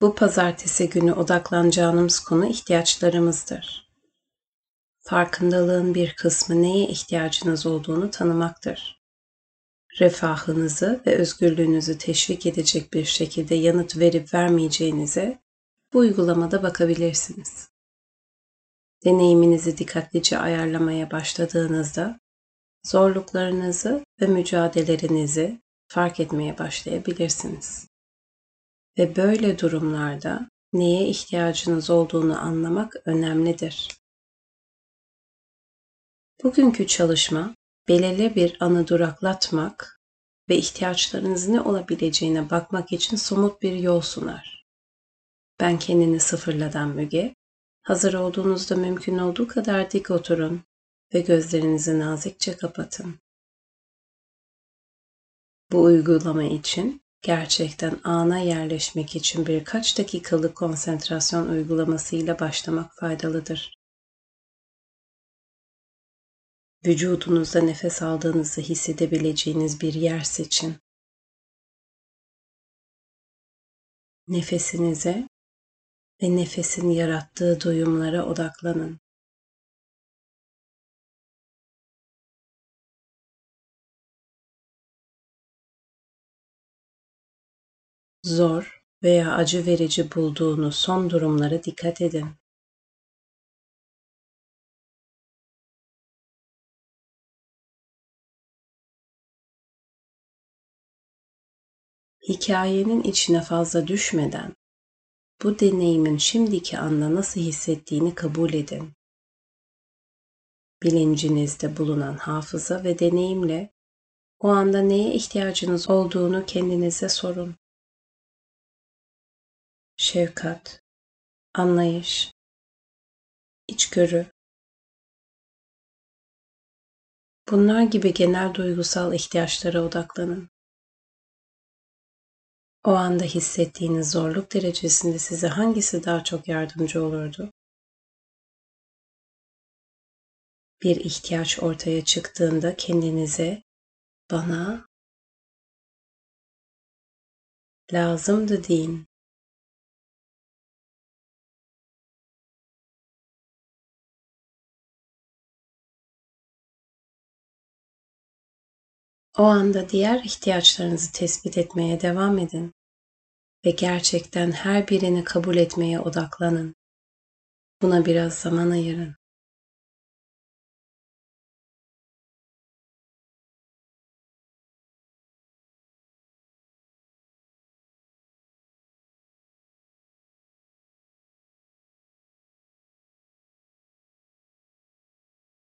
Bu pazartesi günü odaklanacağımız konu ihtiyaçlarımızdır. Farkındalığın bir kısmı neye ihtiyacınız olduğunu tanımaktır. Refahınızı ve özgürlüğünüzü teşvik edecek bir şekilde yanıt verip vermeyeceğinize bu uygulamada bakabilirsiniz. Deneyiminizi dikkatlice ayarlamaya başladığınızda zorluklarınızı ve mücadelelerinizi fark etmeye başlayabilirsiniz. Ve böyle durumlarda neye ihtiyacınız olduğunu anlamak önemlidir. Bugünkü çalışma belirli bir anı duraklatmak ve ihtiyaçlarınız ne olabileceğine bakmak için somut bir yol sunar. Ben kendini sıfırladan Müge, hazır olduğunuzda mümkün olduğu kadar dik oturun ve gözlerinizi nazikçe kapatın. Bu uygulama için gerçekten ana yerleşmek için birkaç dakikalık konsantrasyon uygulamasıyla başlamak faydalıdır. Vücudunuzda nefes aldığınızı hissedebileceğiniz bir yer seçin. Nefesinize ve nefesin yarattığı duyumlara odaklanın. Zor veya acı verici bulduğunuz son durumlara dikkat edin. Hikayenin içine fazla düşmeden bu deneyimin şimdiki anda nasıl hissettiğini kabul edin. Bilincinizde bulunan hafıza ve deneyimle o anda neye ihtiyacınız olduğunu kendinize sorun şefkat, anlayış, içgörü. Bunlar gibi genel duygusal ihtiyaçlara odaklanın. O anda hissettiğiniz zorluk derecesinde size hangisi daha çok yardımcı olurdu? Bir ihtiyaç ortaya çıktığında kendinize bana lazımdı deyin. O anda diğer ihtiyaçlarınızı tespit etmeye devam edin ve gerçekten her birini kabul etmeye odaklanın. Buna biraz zaman ayırın.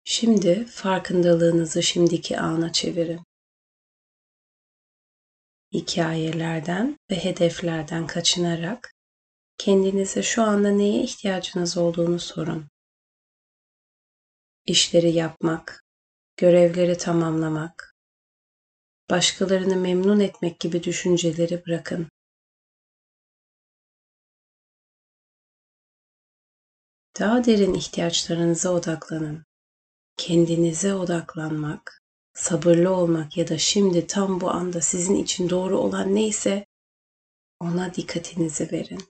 Şimdi farkındalığınızı şimdiki ana çevirin hikayelerden ve hedeflerden kaçınarak kendinize şu anda neye ihtiyacınız olduğunu sorun. İşleri yapmak, görevleri tamamlamak, başkalarını memnun etmek gibi düşünceleri bırakın. Daha derin ihtiyaçlarınıza odaklanın. Kendinize odaklanmak sabırlı olmak ya da şimdi tam bu anda sizin için doğru olan neyse ona dikkatinizi verin.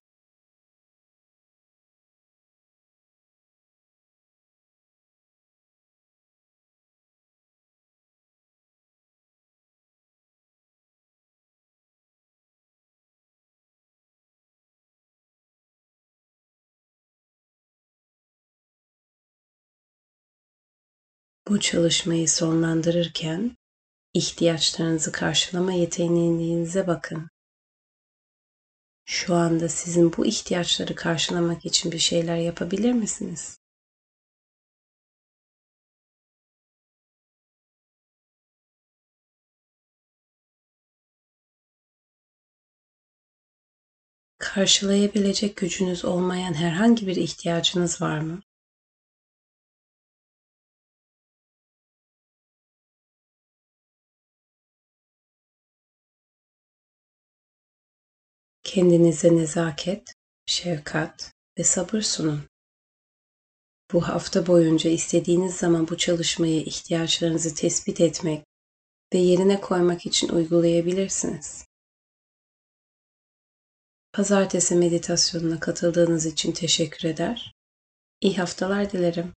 Bu çalışmayı sonlandırırken ihtiyaçlarınızı karşılama yeteneğinize bakın. Şu anda sizin bu ihtiyaçları karşılamak için bir şeyler yapabilir misiniz? Karşılayabilecek gücünüz olmayan herhangi bir ihtiyacınız var mı? Kendinize nezaket, şefkat ve sabır sunun. Bu hafta boyunca istediğiniz zaman bu çalışmayı ihtiyaçlarınızı tespit etmek ve yerine koymak için uygulayabilirsiniz. Pazartesi meditasyonuna katıldığınız için teşekkür eder. İyi haftalar dilerim.